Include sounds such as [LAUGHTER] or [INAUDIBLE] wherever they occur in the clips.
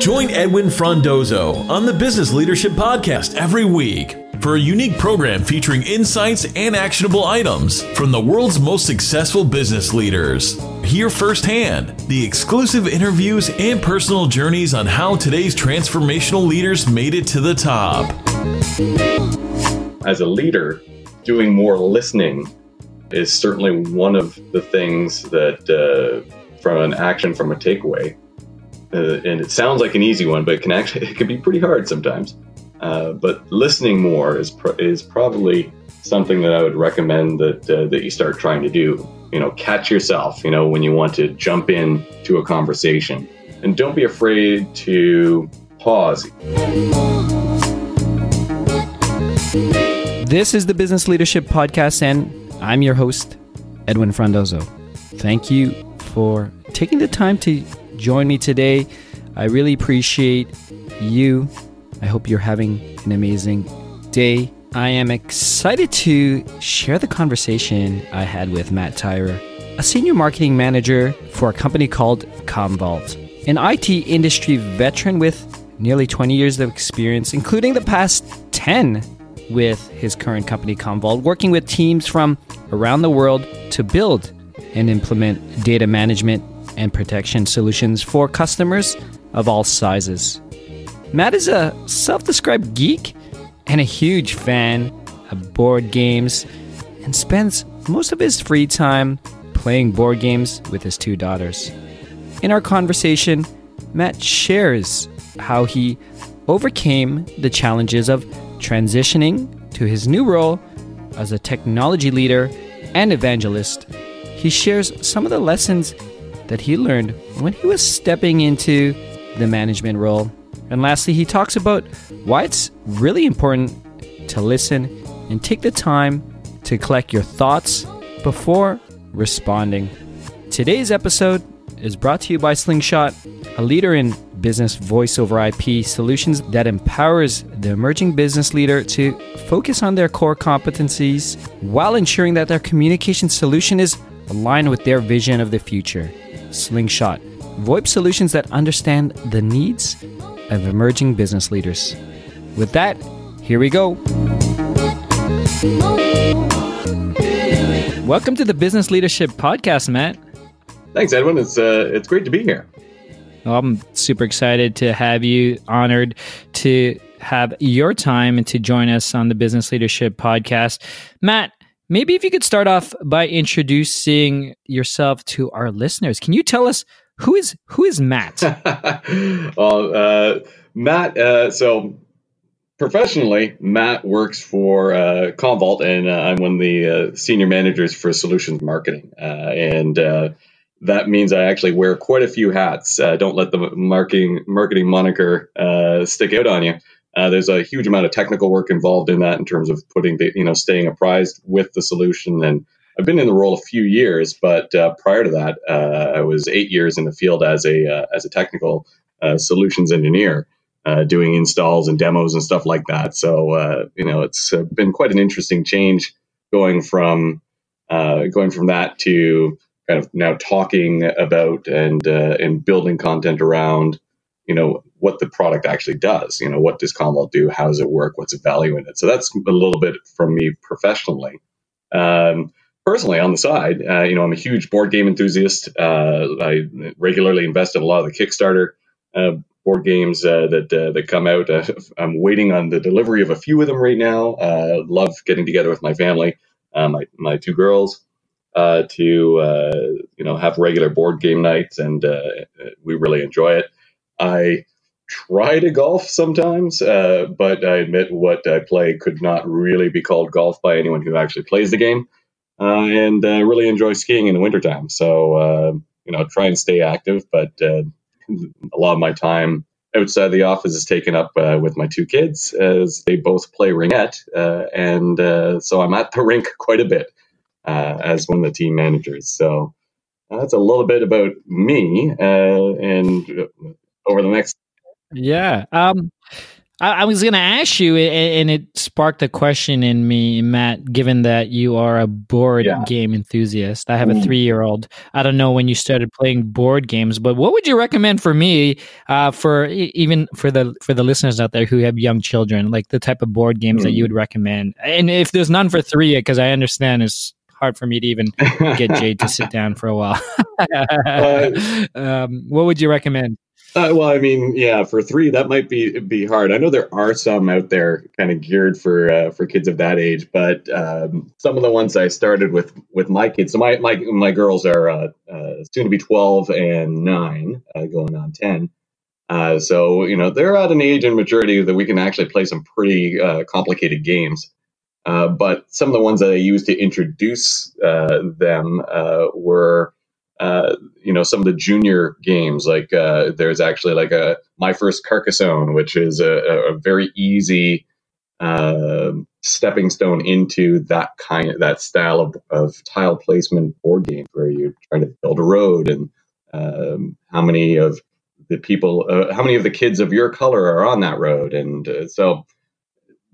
Join Edwin Frondozo on the Business Leadership Podcast every week for a unique program featuring insights and actionable items from the world's most successful business leaders. Hear firsthand the exclusive interviews and personal journeys on how today's transformational leaders made it to the top. As a leader, doing more listening is certainly one of the things that, uh, from an action, from a takeaway, uh, and it sounds like an easy one, but it can actually [LAUGHS] it can be pretty hard sometimes. Uh, but listening more is is probably something that I would recommend that uh, that you start trying to do. You know, catch yourself. You know, when you want to jump in to a conversation, and don't be afraid to pause. This is the Business Leadership Podcast, and I'm your host, Edwin Frondozo. Thank you for taking the time to join me today. I really appreciate you. I hope you're having an amazing day. I am excited to share the conversation I had with Matt Tyrer, a senior marketing manager for a company called Commvault, an IT industry veteran with nearly 20 years of experience, including the past 10 with his current company Commvault, working with teams from around the world to build and implement data management and protection solutions for customers of all sizes. Matt is a self described geek and a huge fan of board games and spends most of his free time playing board games with his two daughters. In our conversation, Matt shares how he overcame the challenges of transitioning to his new role as a technology leader and evangelist. He shares some of the lessons that he learned when he was stepping into the management role. And lastly, he talks about why it's really important to listen and take the time to collect your thoughts before responding. Today's episode is brought to you by Slingshot, a leader in business voice over IP solutions that empowers the emerging business leader to focus on their core competencies while ensuring that their communication solution is aligned with their vision of the future. Slingshot, VoIP solutions that understand the needs of emerging business leaders. With that, here we go. Welcome to the Business Leadership Podcast, Matt. Thanks, Edwin. It's uh, it's great to be here. Well, I'm super excited to have you. Honored to have your time and to join us on the Business Leadership Podcast, Matt. Maybe if you could start off by introducing yourself to our listeners. Can you tell us who is who is Matt? [LAUGHS] well, uh, Matt. Uh, so professionally, Matt works for uh, and uh, I'm one of the uh, senior managers for solutions marketing. Uh, and uh, that means I actually wear quite a few hats. Uh, don't let the marketing marketing moniker stick out on you. Uh, there's a huge amount of technical work involved in that in terms of putting the, you know, staying apprised with the solution. And I've been in the role a few years, but uh, prior to that, uh, I was eight years in the field as a uh, as a technical uh, solutions engineer, uh, doing installs and demos and stuff like that. So you know, it's been quite an interesting change going from going from that to kind of now talking about and and building content around you know what the product actually does. You know, what does Commvault do? How does it work? What's the value in it? So that's a little bit from me professionally. Um, personally, on the side, uh, you know, I'm a huge board game enthusiast. Uh, I regularly invest in a lot of the Kickstarter uh, board games uh, that uh, that come out. Uh, [LAUGHS] I'm waiting on the delivery of a few of them right now. love getting together with my family, my my two girls. to you know have regular board game nights and we really enjoy it. I try to golf sometimes, uh, but I admit what I play could not really be called golf by anyone who actually plays the game. Uh, and uh, really enjoy skiing in the wintertime. So, uh, you know, try and stay active, but uh, a lot of my time outside the office is taken up uh, with my two kids as they both play ringette. and so I'm at the [LAUGHS] rink quite a bit as one of the team managers. So, that's a little bit about me. and over the next yeah. Um, I, I was going to ask you, and it sparked a question in me, Matt. Given that you are a board yeah. game enthusiast, I have a mm. three-year-old. I don't know when you started playing board games, but what would you recommend for me, uh, for even for the for the listeners out there who have young children, like the type of board games mm. that you would recommend? And if there's none for three, because I understand it's hard for me to even get Jade to sit [LAUGHS] down for a while. [LAUGHS] um, what would you recommend? Uh, well, I mean, yeah, for three that might be be hard. I know there are some out there kind of geared for uh, for kids of that age, but um, some of the ones I started with with my kids. So my my my girls are uh, uh soon to be twelve and nine, uh, going on ten. Uh, so you know they're at an age and maturity that we can actually play some pretty complicated games. but some of the ones that I used to introduce them were uh, you know some of the junior games like uh, there's actually like a my first carcassonne which is a, a very easy uh, stepping stone into that kind of that style of, of tile placement board game where you're trying to build a road and um, how many of the people uh, how many of the kids of your color are on that road. And uh, so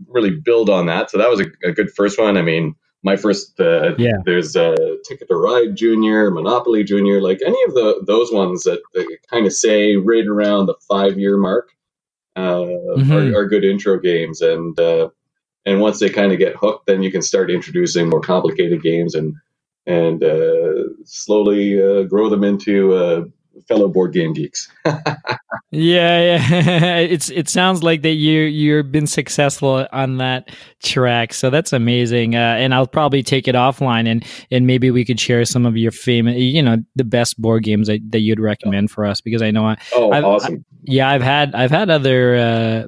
really build on that. So that was a, a good first one. I mean my first uh, yeah there's a ticket to ride junior monopoly junior like any of the those ones that, that kind of say right around the five year mark uh, mm-hmm. are, are, good intro games and uh, and once they kind of get hooked then you can start introducing more complicated games and and uh, slowly uh, grow them into uh, fellow board game geeks. [LAUGHS] yeah, yeah. [LAUGHS] it's it sounds like that you you've been successful on that track, so that's amazing. Uh, and I'll probably take it offline, and and maybe we could share some of your famous, you know, the best board games that, that you'd recommend for us because I know I. Oh, I've, awesome! I, yeah, I've had I've had other uh,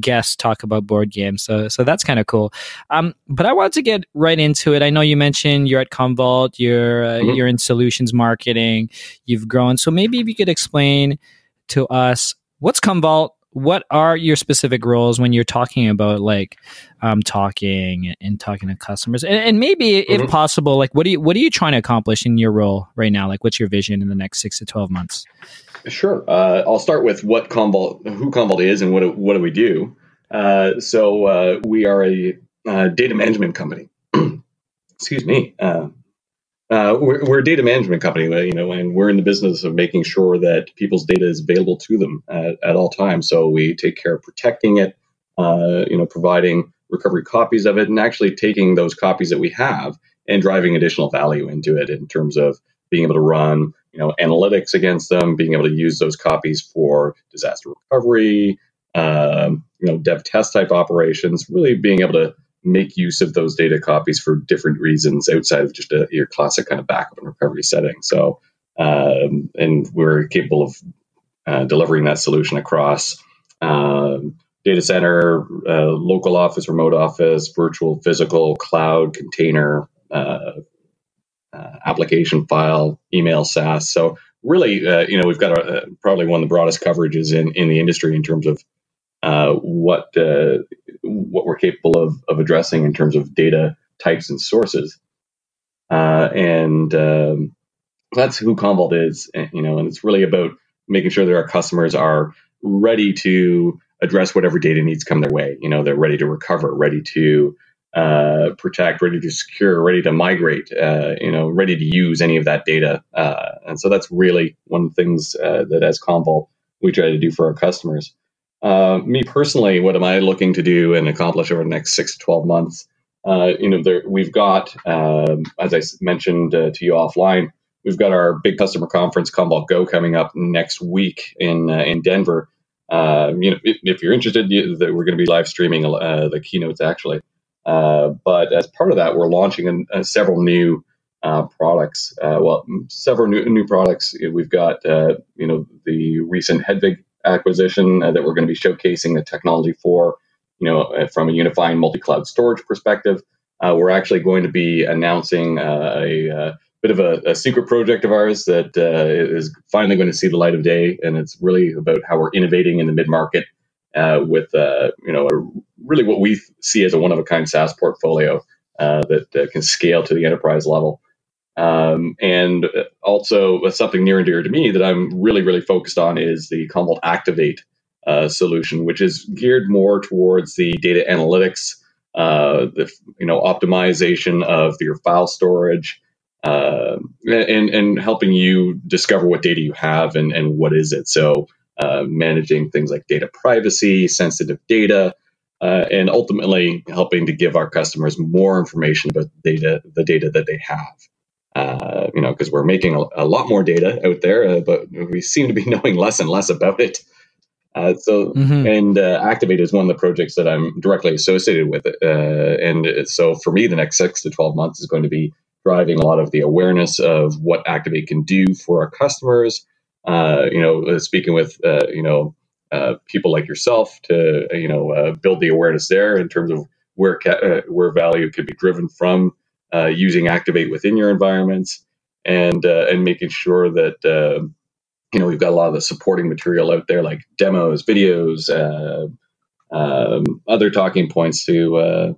guests talk about board games. So so that's kind of cool. Um, but I want to get right into it. I know you mentioned you're at Commvault, you're uh, mm-hmm. you're in solutions marketing, you've grown. So maybe if you could explain to us what's Commvault, what are your specific roles when you're talking about like um, talking and talking to customers and, and maybe mm-hmm. if possible like what do you what are you trying to accomplish in your role right now like what's your vision in the next six to 12 months Sure. Uh, I'll start with what Commvault, who Commvault is, and what what do we do. Uh, so uh, we are a uh, data management company. [CLEARS THROAT] Excuse me. Uh, uh, we're, we're, a data management company, you know, and we're in the business of making sure that people's data is available to them at, at all times. So we take care of protecting it, you know, providing recovery copies of it, and actually taking those copies that we have and driving additional value into it in terms of being able to run you know analytics against them, being able to use those copies for disaster recovery, um, you know, dev test type operations. Really being able to make use of those data copies for different reasons outside of just a, your classic kind of backup and recovery setting. So, um, and we're capable of uh, delivering that solution across um, data center, uh, local office, remote office, virtual, physical, cloud, container, uh, uh, application file, email, SaaS. So really, uh, you know, we've got a, probably one of the broadest coverages in, in the industry in terms of uh, what uh, what we're capable of, of addressing in terms of data types and sources. Uh, and um, that's who Commvault is, you know, and it's really about making sure that our customers are ready to address whatever data needs come their way. You know, they're ready to recover, ready to uh, protect, ready to secure, ready to migrate, uh, you know, ready to use any of that data. Uh, and so that's really one of the things uh, that as Commvault we try to do for our customers. Uh, me personally, what am I looking to do and accomplish over the next six to 12 months? Uh, you know, there, we've got, um, as I mentioned to you offline, we've got our big customer conference, Commvault Go, coming up next week in in Denver. you know, if, if you're interested, you, we're going to be live streaming the keynotes actually. Uh, but as part of that, we're launching uh, several new uh, products. Uh, well, several new, new products. We've got uh, you know the recent Hedvig acquisition that we're going to be showcasing the technology for. You know, from a unifying multi-cloud storage perspective, we're actually going to be announcing a, bit of a, a, secret project of ours that is finally going to see the light of day, and it's really about how we're innovating in the mid-market uh, with uh, you know a, really what we see as a one of a kind SaaS portfolio uh, that uh, can scale to the enterprise level. Um, and also something near and dear to me that I'm really really focused on is the Commvault Activate uh, solution, which is geared more towards the data analytics, uh, the you know optimization of your file storage, uh, and and helping you discover what data you have and and what is it. So uh, managing things like data privacy, sensitive data. Uh, and ultimately helping to give our customers more information about data, the data that they have. Uh, you know, because we're making a, a, lot more data out there, uh, but we seem to be [LAUGHS] knowing less and less about it. Uh, so, mm-hmm. and uh, Activate is one of the projects that I'm directly associated with. Uh, and so, for me, the next six to 12 months is going to be driving a lot of the awareness of what Activate can do for our customers. Uh, you know, uh, speaking with, uh, you know, uh, people like yourself to, you know, build the awareness there in terms of where, ca- where value could be driven from using Activate within your environments and, and making sure that, you know, we've got a lot of the supporting material out there, like demos, videos, uh, um, other talking points to uh,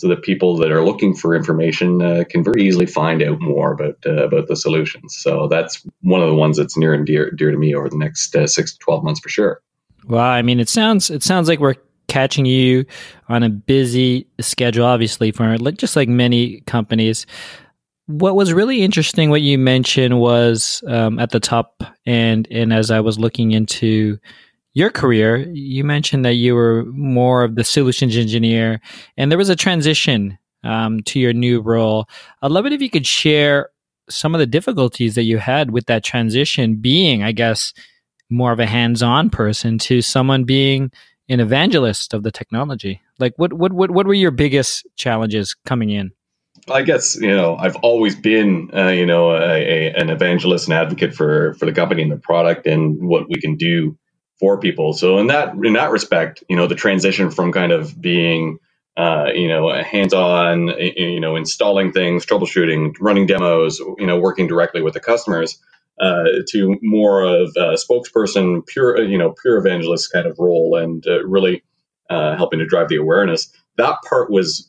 so that people that are looking for information uh, can very easily find out more about uh, about the solutions. So that's one of the ones that's near and dear dear to me over the next uh, six to twelve months for sure. Well, I mean, it sounds it sounds like we're catching you on a busy schedule, obviously, for just like many companies what was really interesting, what you mentioned was um, at the top, and and as I was looking into your career, you mentioned that you were more of the solutions engineer, and there was a transition um, to your new role. I'd love it if you could share some of the difficulties that you had with that transition, being, I guess, more of a hands-on person to someone being an evangelist of the technology. Like, what what what what were your biggest challenges coming in? I guess you know I've always been uh, you know a, a, an evangelist and advocate for for the company and the product and what we can do for people. So in that in that respect, you know, the transition from kind of being uh, you know hands on, you know, installing things, troubleshooting, running demos, you know, working directly with the customers. Uh, to more of a spokesperson, pure, you know, pure evangelist kind of role, and uh, really uh, helping to drive the awareness. That part was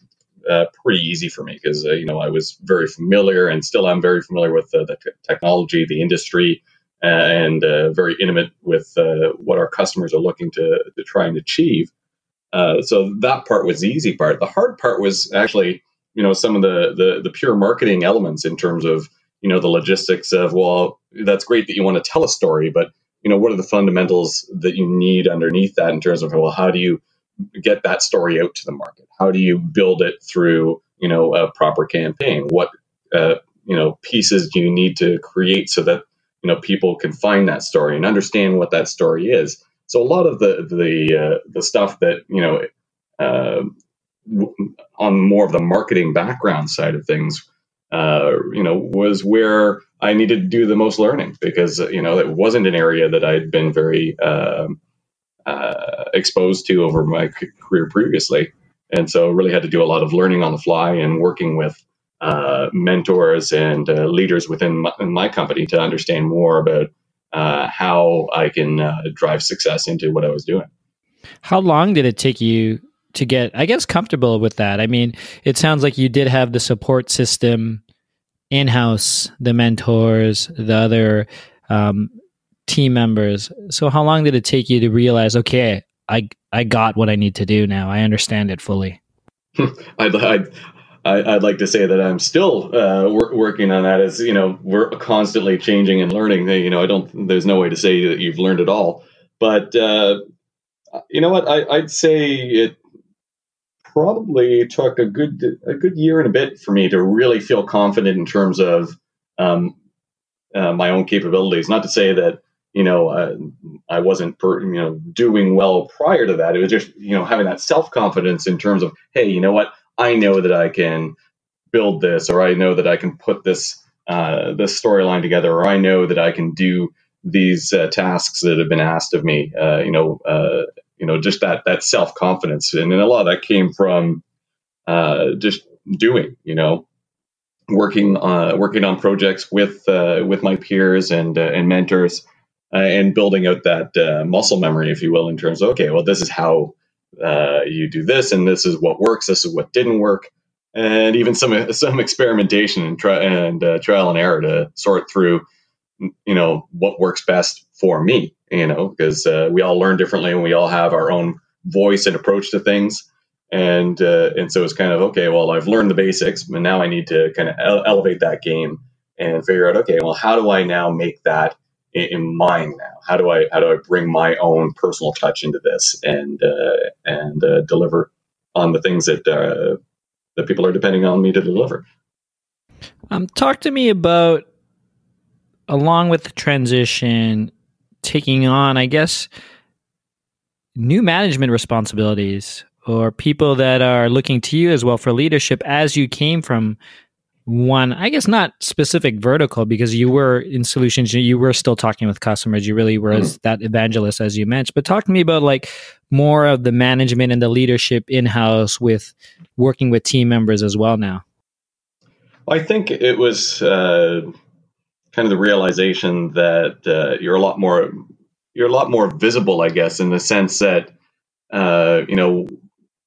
uh, pretty easy for me because uh, you know I was very familiar and still I'm very familiar with uh, the t- technology, the industry, and uh, very intimate with uh, what our customers are looking to, to try and achieve. so that part was the easy part. The hard part was actually you know some of the, the the pure marketing elements in terms of you know the logistics of well that's great that you want to tell a story, but you know what are the fundamentals that you need underneath that in terms of well how do you get that story out to the market? How do you build it through, you know, a proper campaign? What, uh, you know, pieces do you need to create so that, you know, people can find that story and understand what that story is? So a lot of the, the, uh, the stuff that, you know, uh, on more of the marketing background side of things, uh, you know, was where I needed to do the most learning because, you know, it wasn't an area that I'd been very, um, uh, exposed to over my career previously. And so really had to do a lot of learning on the fly and working with uh, mentors and uh, leaders within my, my, company to understand more about uh, how I can uh, drive success into what I was doing. How long did it take you to get, I guess, comfortable with that? I mean, it sounds like you did have the support system in house, the mentors, the other um, team members. So how long did it take you to realize, okay, I I got what I need to do now. I understand it fully. [LAUGHS] I'd, I'd I'd like to say that I'm still uh, wor- working on that. As you know, we're constantly changing and learning. You know, I don't. There's no way to say that you've learned it all. But uh, you know what? I, I'd say it probably took a good a good year and a bit for me to really feel confident in terms of um, uh, my own capabilities. Not to say that you know, uh, I wasn't, per, you know, doing well prior to that. It was just, you know, having that self confidence in terms of, hey, you know what, I know that I can build this, or I know that I can put this uh, this storyline together, or I know that I can do these uh, tasks that have been asked of me. Uh, you know, uh, you know, just that that self confidence, and, and a lot of that came from uh, just doing. You know, working uh, working on projects with with my peers and and mentors, and building out that muscle memory, if you will, in terms of okay, well, this is how uh, you do this, and this is what works, this is what didn't work, and even some [LAUGHS] some experimentation and, try, and uh, trial and error to sort through, you know, what works best for me you know, because uh, we all learn differently and we all have our own voice and approach to things. And uh, and so it's kind of okay. Well, I've learned the basics, and now I need to kind of ele- elevate that game and figure out okay, well, how do I now make that in, in mine now? How do I how do I bring my own personal touch into this and uh, and uh, deliver on the things that uh, that people are depending on me to deliver? Um, talk to me about along with the transition, taking on, I guess, new management responsibilities or people that are looking to you as well for leadership as you came from one i guess not specific vertical because you were in solutions you were still talking with customers. You really were mm. as that evangelist as you mentioned. But talk to me about like more of the management and the leadership in-house with working with team members as well now. Well, i think it was uh, kind of the realization that uh, you're a lot more you're a lot more visible i guess in the sense that uh, you know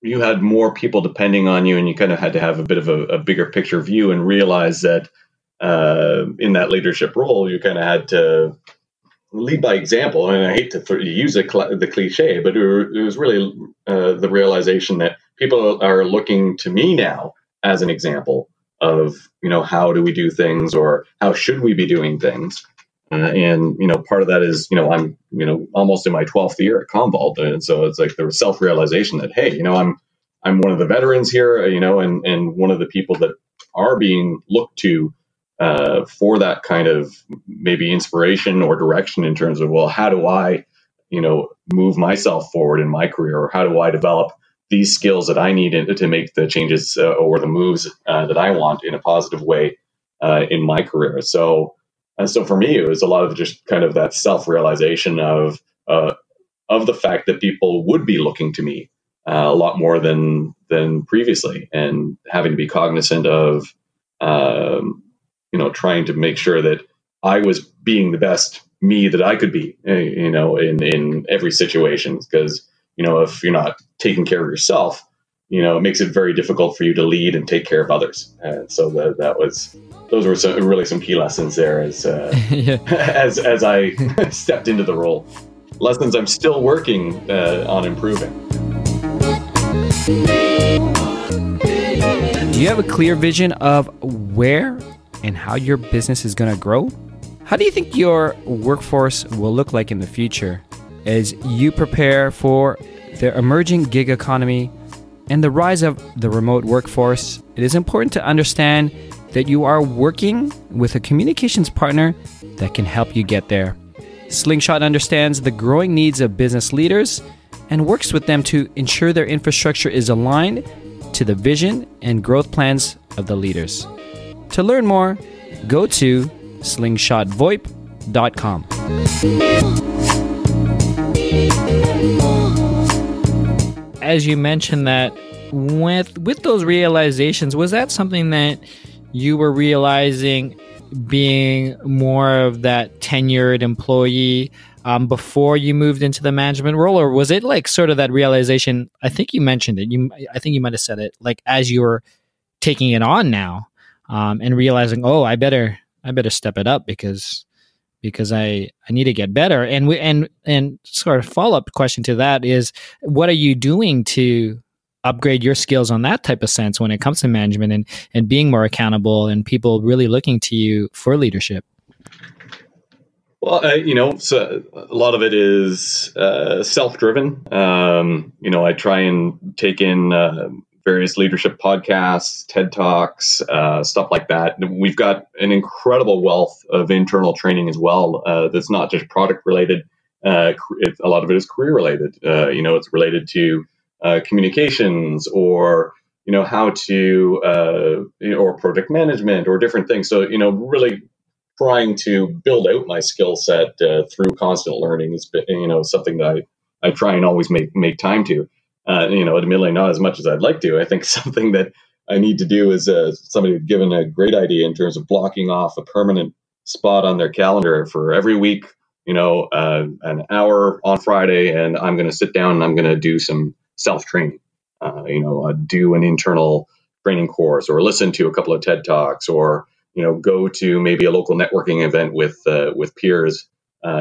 you had more people depending on you, and you kind of had to have a bit of a, a bigger picture view and realize that uh, in that leadership role, you kind of had to lead by example. And I hate to th- use cl- the cliche, but it, was really uh, the realization that people are looking to me now as an example of you know how do we do things or how should we be doing things. Uh, and you know, part of that is you know I'm you know almost in my 12th year at Commvault, and so it's like the self realization that hey, you know I'm I'm one of the veterans here, uh, you know, and and one of the people that are being looked to uh, for that kind of maybe inspiration or direction in terms of well, how do I you know move myself forward in my career, or how do I develop these skills that I need to make the changes uh, or the moves uh, that I want in a positive way uh, in my career. So and so for me, it was a lot of just kind of that self realization of uh, of the fact that people would be looking to me uh, a lot more than than previously, and having to be cognizant of um, you know trying to make sure that I was being the best me that I could be, eh, you know, in in every situation. Because you know, if you're not taking care of yourself, you know, it makes it very difficult for you to lead and take care of others. And so that, that was those were some, really some key lessons there as uh, [LAUGHS] yeah. [LAUGHS] as as I [LAUGHS] stepped into the role. Lessons I'm still working uh, on improving. Do you have a clear vision of where and how your business is going to grow? How do you think your workforce will look like in the future as you prepare for the emerging gig economy and the rise of the remote workforce? It is important to understand that you are working with a communications partner that can help you get there. Slingshot understands the growing needs of business leaders and works with them to ensure their infrastructure is aligned to the vision and growth plans of the leaders. To learn more, go to slingshotvoip.com. As you mentioned that with with those realizations, was that something that you were realizing being more of that tenured employee um, before you moved into the management role, or was it like sort of that realization? I think you mentioned it. You, I think you might have said it like as you were taking it on now um, and realizing, oh, I better, I better step it up because because I I need to get better. And we and and sort of follow up question to that is, what are you doing to upgrade your skills on that type of sense when it comes to management and, and being more accountable and people really looking to you for leadership? Well, uh, you know, so a lot of it is uh, self-driven. Um, you know, I try and take in uh, various leadership podcasts, TED talks, uh, stuff like that. We've got an incredible wealth of internal training as well. Uh, that's not just product related. Uh, a lot of it is career related. you know, it's related to uh, communications or you know how to uh, or project management or different things. So you know really trying to build out my skill set uh, through constant learning is you know something that I, I try and always make make time to. Uh, you know, admittedly not as much as I'd like to. I think [LAUGHS] something that I need to do is uh, somebody given a great idea in terms of blocking off a permanent spot on their calendar for every week. You know, uh, an hour on Friday, and I'm going to sit down and I'm going to do some self training. Uh, you know, uh, do an internal training course or listen to a couple of TED talks or you know go to maybe a local networking event with uh, with peers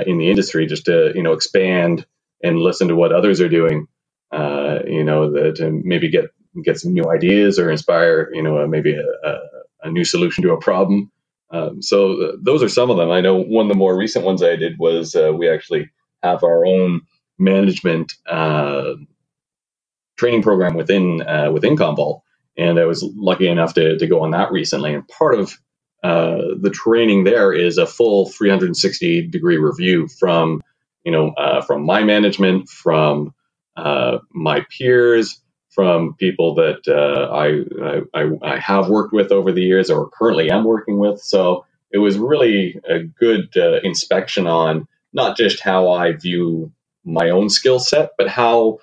in the industry, just to you know expand and listen to what others are doing. Uh, you know, the, to maybe get get some new ideas or inspire you know maybe a, a, a, new solution to a problem. Um, so uh, those are some of them. I know one of the more recent ones I did was uh, we actually have our own management uh, training program within within Commvault and I was lucky enough to, to go on that recently. And part of uh, the training there is a full 360 degree review from you know uh, from my management, from uh, my peers, from people that uh, I, I, I have worked with over the years or currently am working with. So it was really a good uh, inspection on not just how I view my own skill set, but how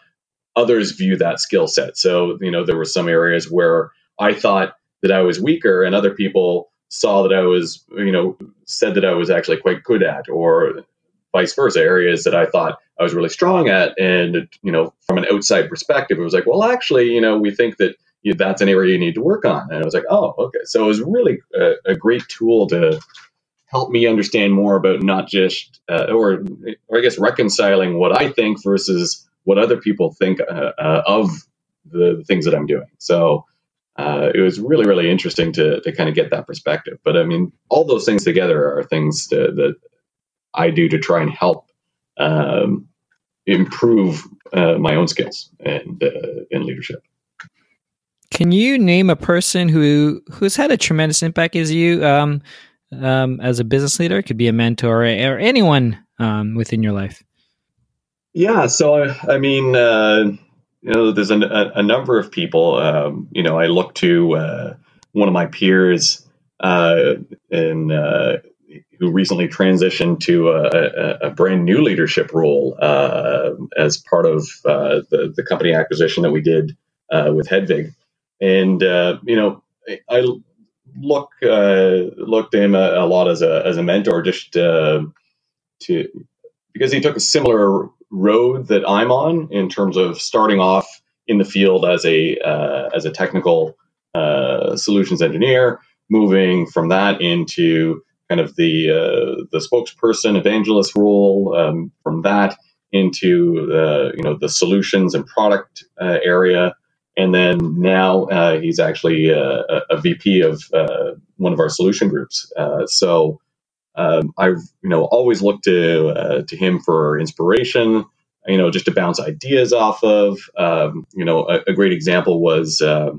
others view that skill set. So, you know, there were some areas where I thought that I was weaker and other people saw that I was, you know, said that I was actually quite good at, or vice versa, areas that I thought I was really strong at. And, you know, from an outside perspective, it was like, well, actually, you know, we think that you, that's an area you need to work on. And I was like, oh, okay. So it was really a, a great tool to help me understand more about not just, uh, or, or I guess reconciling what I think versus what other people think uh, uh, of the things that I'm doing. So uh, it was really, really interesting to, to kind of get that perspective. But I mean, all those things together are things to, that I do to try and help um, improve uh, my own skills and uh, in leadership. Can you name a person who who's had a tremendous impact as you um, um, as a business leader? It could be a mentor or, or anyone um, within your life. Yeah, so I, I mean, uh, you know, there's a, a, number of people. Um, you know, I look to uh, one of my peers uh, in uh, who recently transitioned to a, a, brand new leadership role uh, as part of uh, the the company acquisition that we did with Hedvig, and you know, I look looked to him a, a, lot as a as a mentor, just to because he took a similar road that I'm on in terms of starting off in the field as a uh, as a technical uh, solutions engineer, moving from that into kind of the uh, the spokesperson evangelist role, um, from that into the you know the solutions and product uh, area, and then now uh, he's actually uh, a, a, VP of one of our solution groups. so um, I've you know always looked to uh, to him for inspiration. You know, just to bounce ideas off of. Um, you know, a, a, great example was uh,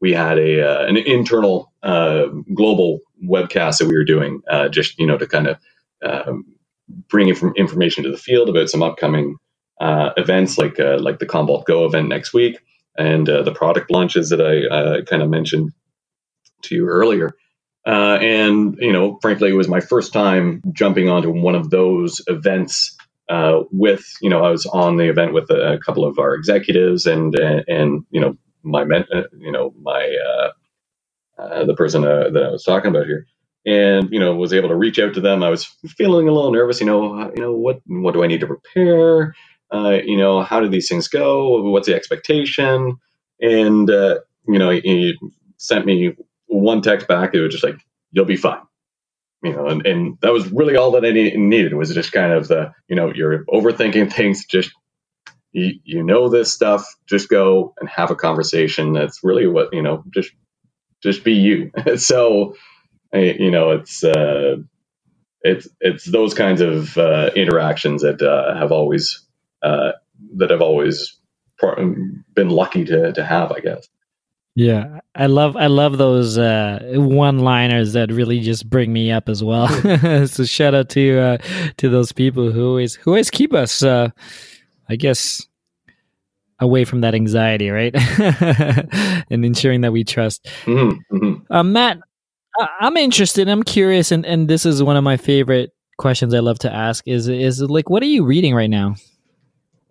we had a uh, an internal uh, global webcast that we were doing, uh, just you know to kind of um, bring inf- information to the field about some upcoming uh, events like like the Commvault Go event next week and the product launches that I kind of mentioned to you earlier. Uh, and you know, frankly, it was my first time jumping onto one of those events uh, with you know I was on the event with a, couple of our executives and and, and you know my men, uh, you know my uh, uh, the person uh, that I was talking about here, and you know was able to reach out to them. I was feeling a little nervous. You know, you know what what do I need to prepare? you know, how do these things go? What's the expectation? And you know, he, he sent me one text back, it was just like, you'll be fine. You know, and, and that was really all that I needed was just kind of the, you know, you're overthinking things, just you, you know this stuff, just go and have a conversation. That's really what, you know, just just be you. [LAUGHS] so, you know, it's uh, it's it's those kinds of uh, interactions that uh, have always uh, that have always been lucky to to have, I guess. Yeah, I love I love those uh, one-liners that really just bring me up as well. [LAUGHS] so shout out to uh, to those people who always who always keep us, uh, I guess, away from that anxiety, right? [LAUGHS] and ensuring that we trust. Mm-hmm, mm-hmm. Uh, Matt, I- I'm interested. I'm curious, and and this is one of my favorite questions I love to ask. Is is like, what are you reading right now?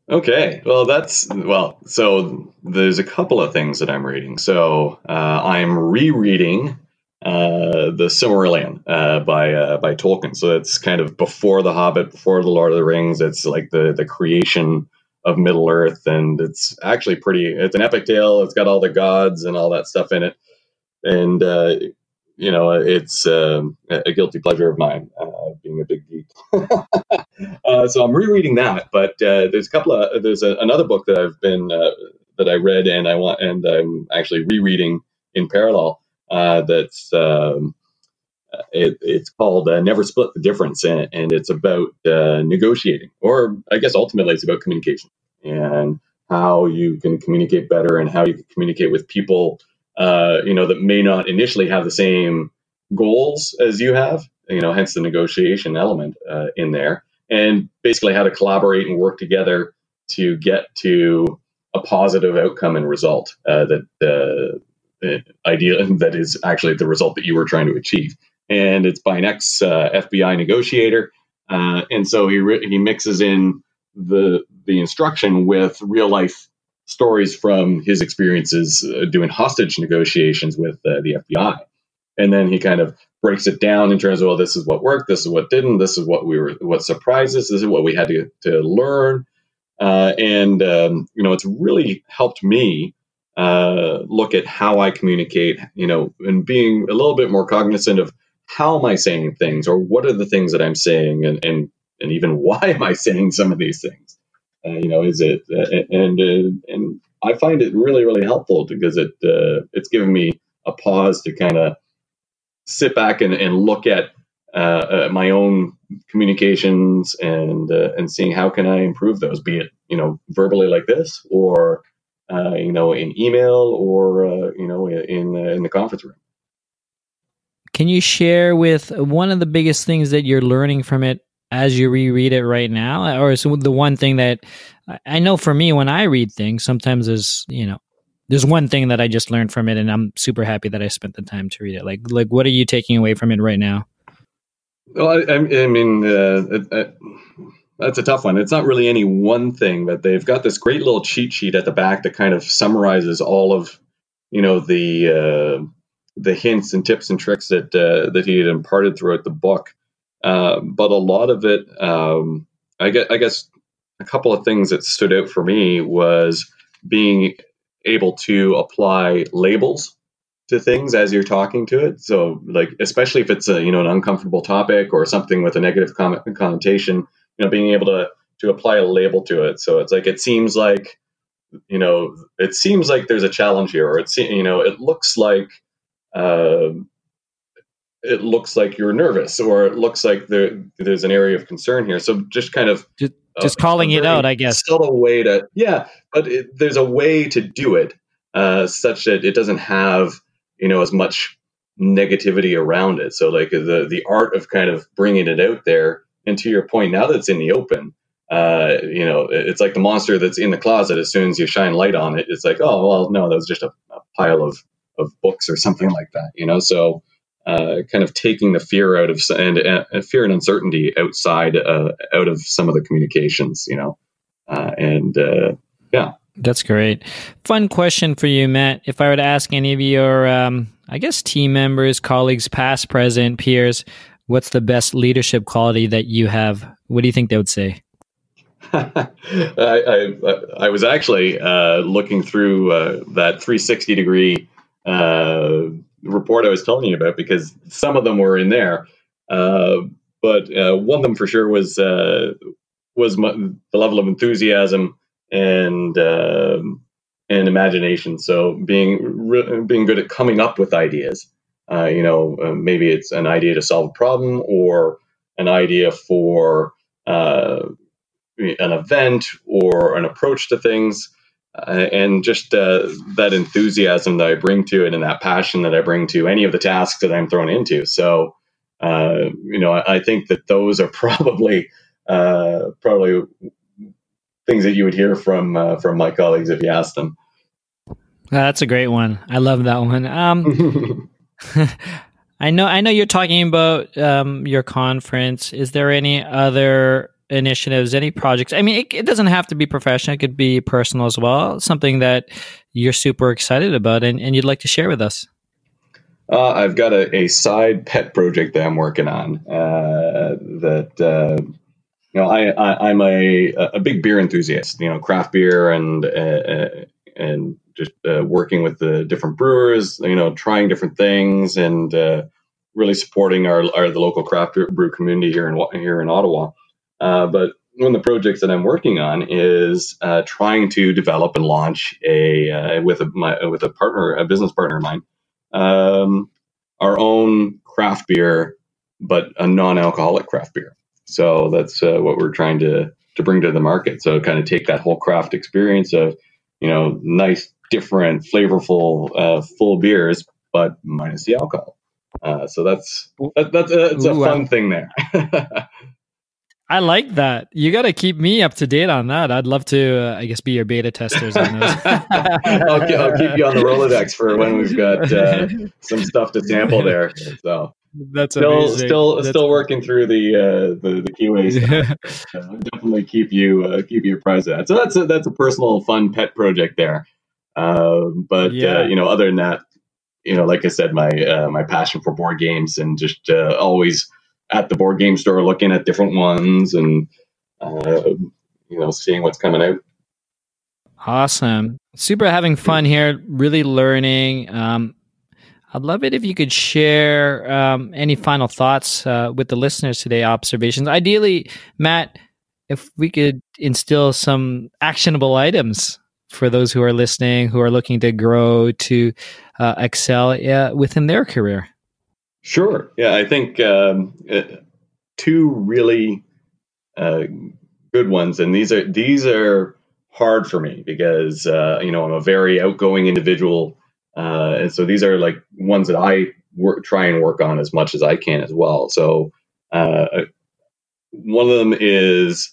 Okay, well, that's well. So there's a couple of things that I'm reading. So uh, I'm rereading uh, the Silmarillion uh, by uh, by Tolkien. So it's kind of before the Hobbit, before the Lord of the Rings. It's like the the creation of Middle Earth, and it's actually pretty. It's an epic tale. It's got all the gods and all that stuff in it, and uh, you know, it's um, a guilty pleasure of mine, uh, being a big geek. [LAUGHS] uh, so I'm rereading that, but uh, there's a couple of there's a, another book that I've been uh, that I read and I want and I'm actually rereading in parallel. Uh, that's um, it, it's called uh, Never Split the Difference, and, and it's about uh, negotiating, or I guess ultimately it's about communication and how you can communicate better and how you can communicate with people, uh, you know, that may not initially have the same goals as you have, you know, hence the negotiation element uh, in there, and basically how to collaborate and work together to get to a positive outcome and result uh, that the idea [LAUGHS] that is actually the result that you were trying to achieve and it's by an ex uh, FBI negotiator. Uh, and so he re- he mixes in the the instruction with real life stories from his experiences uh, doing hostage negotiations with uh, the FBI, and then he kind of breaks it down in terms of well, this is what worked, this is what didn't, this is what we were what surprised us, this is what we had to to learn, uh, and um, you know it's really helped me uh, look at how I communicate, you know, and being a little bit more cognizant of how am I saying things, or what are the things that I'm saying, and and and even [LAUGHS] why am I saying some of these things? Uh, you know, is it uh, and uh, and I find it really really helpful because it uh, it's given me a pause to kind of sit back and, and look at uh, uh, my own communications and and seeing how can I improve those, be it you know verbally like this or you know in email or you know in in the conference room. Can you share with one of the biggest things that you're learning from it as you reread it right now? Or is the one thing that I know for me when I read things, sometimes there's, you know, there's one thing that I just learned from it and I'm super happy that I spent the time to read it. Like, like what are you taking away from it right now? Well, I, I mean, uh, that's a tough one. It's not really any one thing, but they've got this great little cheat sheet at the back that kind of summarizes all of, you know, the uh, the hints and tips and tricks that uh, that he had imparted throughout the book. Uh, but a lot of it, um, I guess, I guess, a couple of things that stood out for me was being able to apply labels to things as you're talking to it. So, like, especially if it's a you know an uncomfortable topic or something with a negative connotation, you know, being able to to apply a label to it. So it's like it seems like you know it seems like there's a challenge here, or it's you know it looks like uh, it looks like you're nervous or it looks like there, there's an area of concern here. So just kind of just, just calling it out, I guess. Still a way to, yeah, but it, there's a way to do it uh, such that it doesn't have, you know, as much negativity around it. So like the, the art of kind of bringing it out there. And to your point, now that it's in the open, uh, you know, it's like the monster that's in the closet. As soon as you shine light on it, it's like, oh, well, no, that was just a, a pile of of books or something like that. You know, so uh, kind of taking the fear out of and uh, fear and uncertainty outside uh, out of some of the communications. You know, uh, and uh, yeah. That's great. Fun question for you, Matt. If I were to ask any of your, um, I guess, team members, colleagues, past, present, peers, what's the best leadership quality that you have? What do you think they would say? [LAUGHS] I, I, I, was actually uh, looking through uh, that 360 degree uh, report I was telling you about because some of them were in there. Uh, but uh, one of them for sure was uh, was the level of enthusiasm and um, and imagination. So being re- being good at coming up with ideas. Uh, you know, uh, maybe it's an idea to solve a problem or an idea for an event or an approach to things uh, and just uh, that enthusiasm that I bring to it and that passion that I bring to any of the tasks that I'm thrown into. So, uh, you know, I, I, think that those are [LAUGHS] probably uh, probably things that you would hear from uh, from my colleagues if you asked them. That's a great one. I love that one. Um, [LAUGHS] [LAUGHS] I know. I know you're talking about um, your conference. Is there any other initiatives, any projects? I mean, it, it, doesn't have to be professional; it could be personal as well. Something that you're super excited about and, and you'd like to share with us. Uh, I've got a, a, side pet project that I'm working on. Uh, that uh, you know, I, am a a big beer enthusiast. You know, craft beer and uh, uh, and just uh, working with the different brewers. You know, trying different things and really supporting our, our the local craft brew community here in here in Ottawa. Uh, but one of the projects that I'm working on is uh, trying to develop and launch a uh, with a my, with a partner, a business partner of mine, um, our own craft beer, but a non-alcoholic craft beer. So that's uh, what we're trying to to bring to the market. So kind of take that whole craft experience of you know nice, different, flavorful, uh, full beers, but minus the alcohol. Uh, so that's that, that's a, it's a Ooh, fun wow. thing there. [LAUGHS] I like that. You got to keep me up to date on that. I'd love to, uh, I guess, be your beta testers on those. [LAUGHS] I'll, I'll, keep you on the Rolodex for when we've got uh, some stuff to sample there. So that's still amazing. still that's still working through the uh, the, the QA uh, definitely keep you uh, keep you apprised of that. So that's a, that's a personal fun pet project there. Um, but uh, yeah. you know, other than that, you know, like I said, my uh, my passion for board games and just uh, always at the board game store looking at different ones and uh, you know seeing what's coming out. Awesome, super having fun here, really learning. Um, I'd love it if you could share um, any final thoughts uh, with the listeners today, observations. Ideally, Matt, if we could instill some actionable items for those who are listening, who are looking to grow, to uh, excel uh, within their career. Sure. Yeah, I think um, uh, two really uh, good ones, and these are these are hard for me because uh, you know I'm a very outgoing individual, uh, and so these are like ones that I work, try and work on as much as I can as well. So uh, one of them is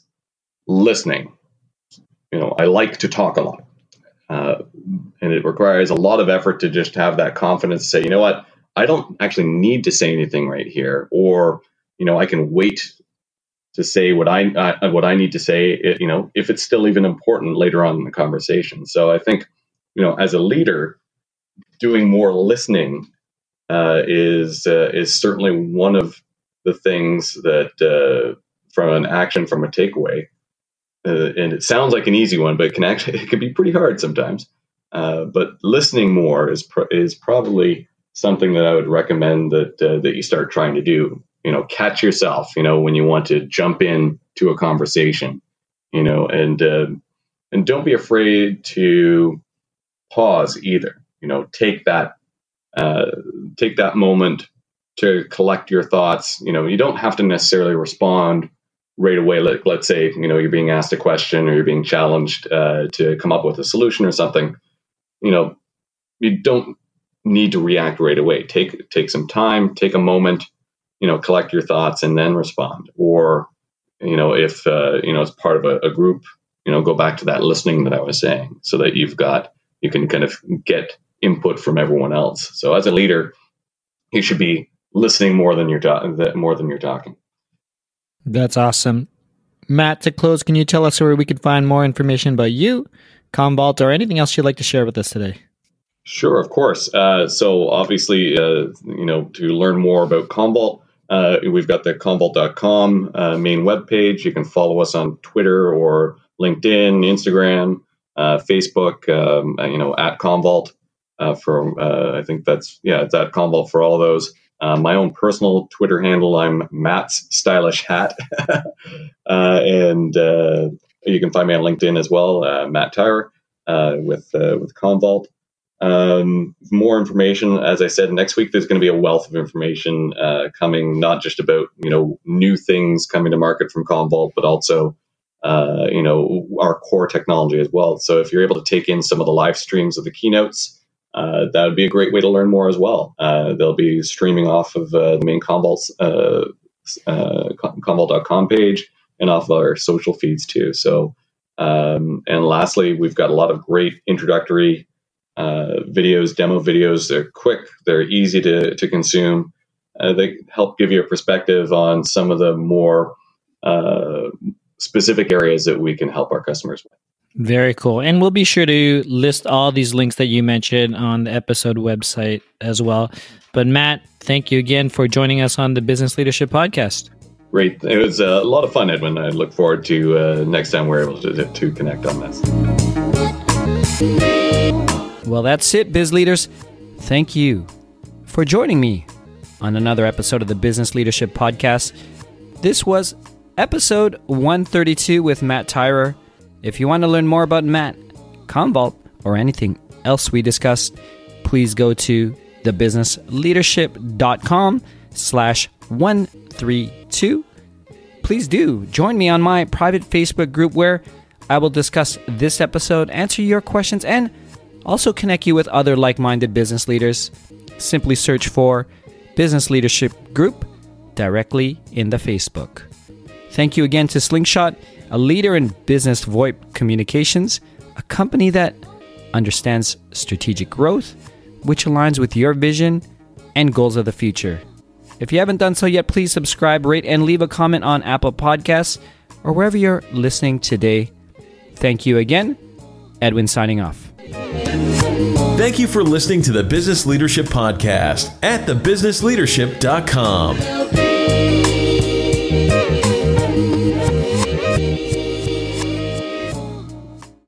listening. You know, I like to talk a lot, uh, and it requires a lot of effort to just have that confidence to say, you know what I don't actually need to say anything right here, or you know, I can wait to say what I uh, what I need to say. You know, if it's still even important later on in the conversation. So I think, you know, as a leader, doing more listening uh, is uh, is certainly one of the things that uh, from an action from a takeaway. Uh, and it sounds like an easy one, but it can actually [LAUGHS] it can be pretty hard sometimes. Uh, but listening more is is probably something that I would recommend that uh, that you start trying to do. You know, catch yourself. You know, when you want to jump in to a conversation. You know, and uh, and don't be afraid to pause either. You know, take that uh, take that moment to collect your thoughts. You know, you don't have to necessarily respond right away. Like, let's say, you know, you're being asked a question or you're being challenged uh, to come up with a solution or something. You know, you don't need to react right away. Take take some time, take a moment, you know, collect your thoughts and then respond. Or, you know, if uh, you know it's part of a, a group, you know, go back to that listening that I was saying, so that you've got you can kind of get input from everyone else. So as a leader, you should be listening more than you're more than you're talking. That's awesome. Matt, to close, can you tell us where we could find more information about you, Commvault, or anything else you'd like to share with us today? Sure, of course. Uh, so obviously, uh, you know, to learn more about Commvault, uh, we've got the commvault.com uh, main webpage. You can follow us on Twitter or LinkedIn, Instagram, uh, Facebook, um, uh, you know, at Commvault. Uh, for I think that's yeah, it's at Commvault for all of those. my own personal Twitter handle, I'm Matt's Stylish Hat, [LAUGHS] and you can find me on LinkedIn as well, Matt Tyrer with with Commvault. Um, more information, as I said, next week there's going to be a wealth of information uh, coming, not just about you know new things coming to market from Commvault, but also uh, you know our core technology as well. So if you're able to take in some of the live streams of the keynotes, uh, that would be a great way to learn more as well. Uh, they'll be streaming off of uh, the main Commvault uh, uh, Commvault.com page and off of our social feeds too. So. Um, and lastly, we've got a lot of great introductory uh, videos, demo videos. They're quick, they're easy to, to consume. Uh, they help give you a perspective on some of the more uh, specific areas that we can help our customers with. Very cool. And we'll be sure to list all these links that you mentioned on the episode website as well. But Matt, thank you again for joining us on the Business Leadership Podcast. Great. It was a lot of fun, Edwin. I look forward to uh, next time we're able to, to connect on this. Well, that's it, biz leaders. Thank you for joining me on another episode of the Business Leadership Podcast. This was episode 132 with Matt Tyrer. If you want to learn more about Matt, Commvault, or anything else we discussed, please go to thebusinessleadership.com slash 132. Please do join me on my private Facebook group where I will discuss this episode, answer your questions, and also connect you with other like minded business leaders. Simply search for Business Leadership Group directly in the Facebook. Thank you again to Slingshot, a leader in business VoIP communications, a company that understands strategic growth, which aligns with your vision and goals of the future. If you haven't done so yet, please subscribe, rate, and leave a comment on Apple Podcasts or wherever you're listening today. Thank you again. Edwin signing off. Thank you for listening to the Business Leadership Podcast at thebusinessleadership.com.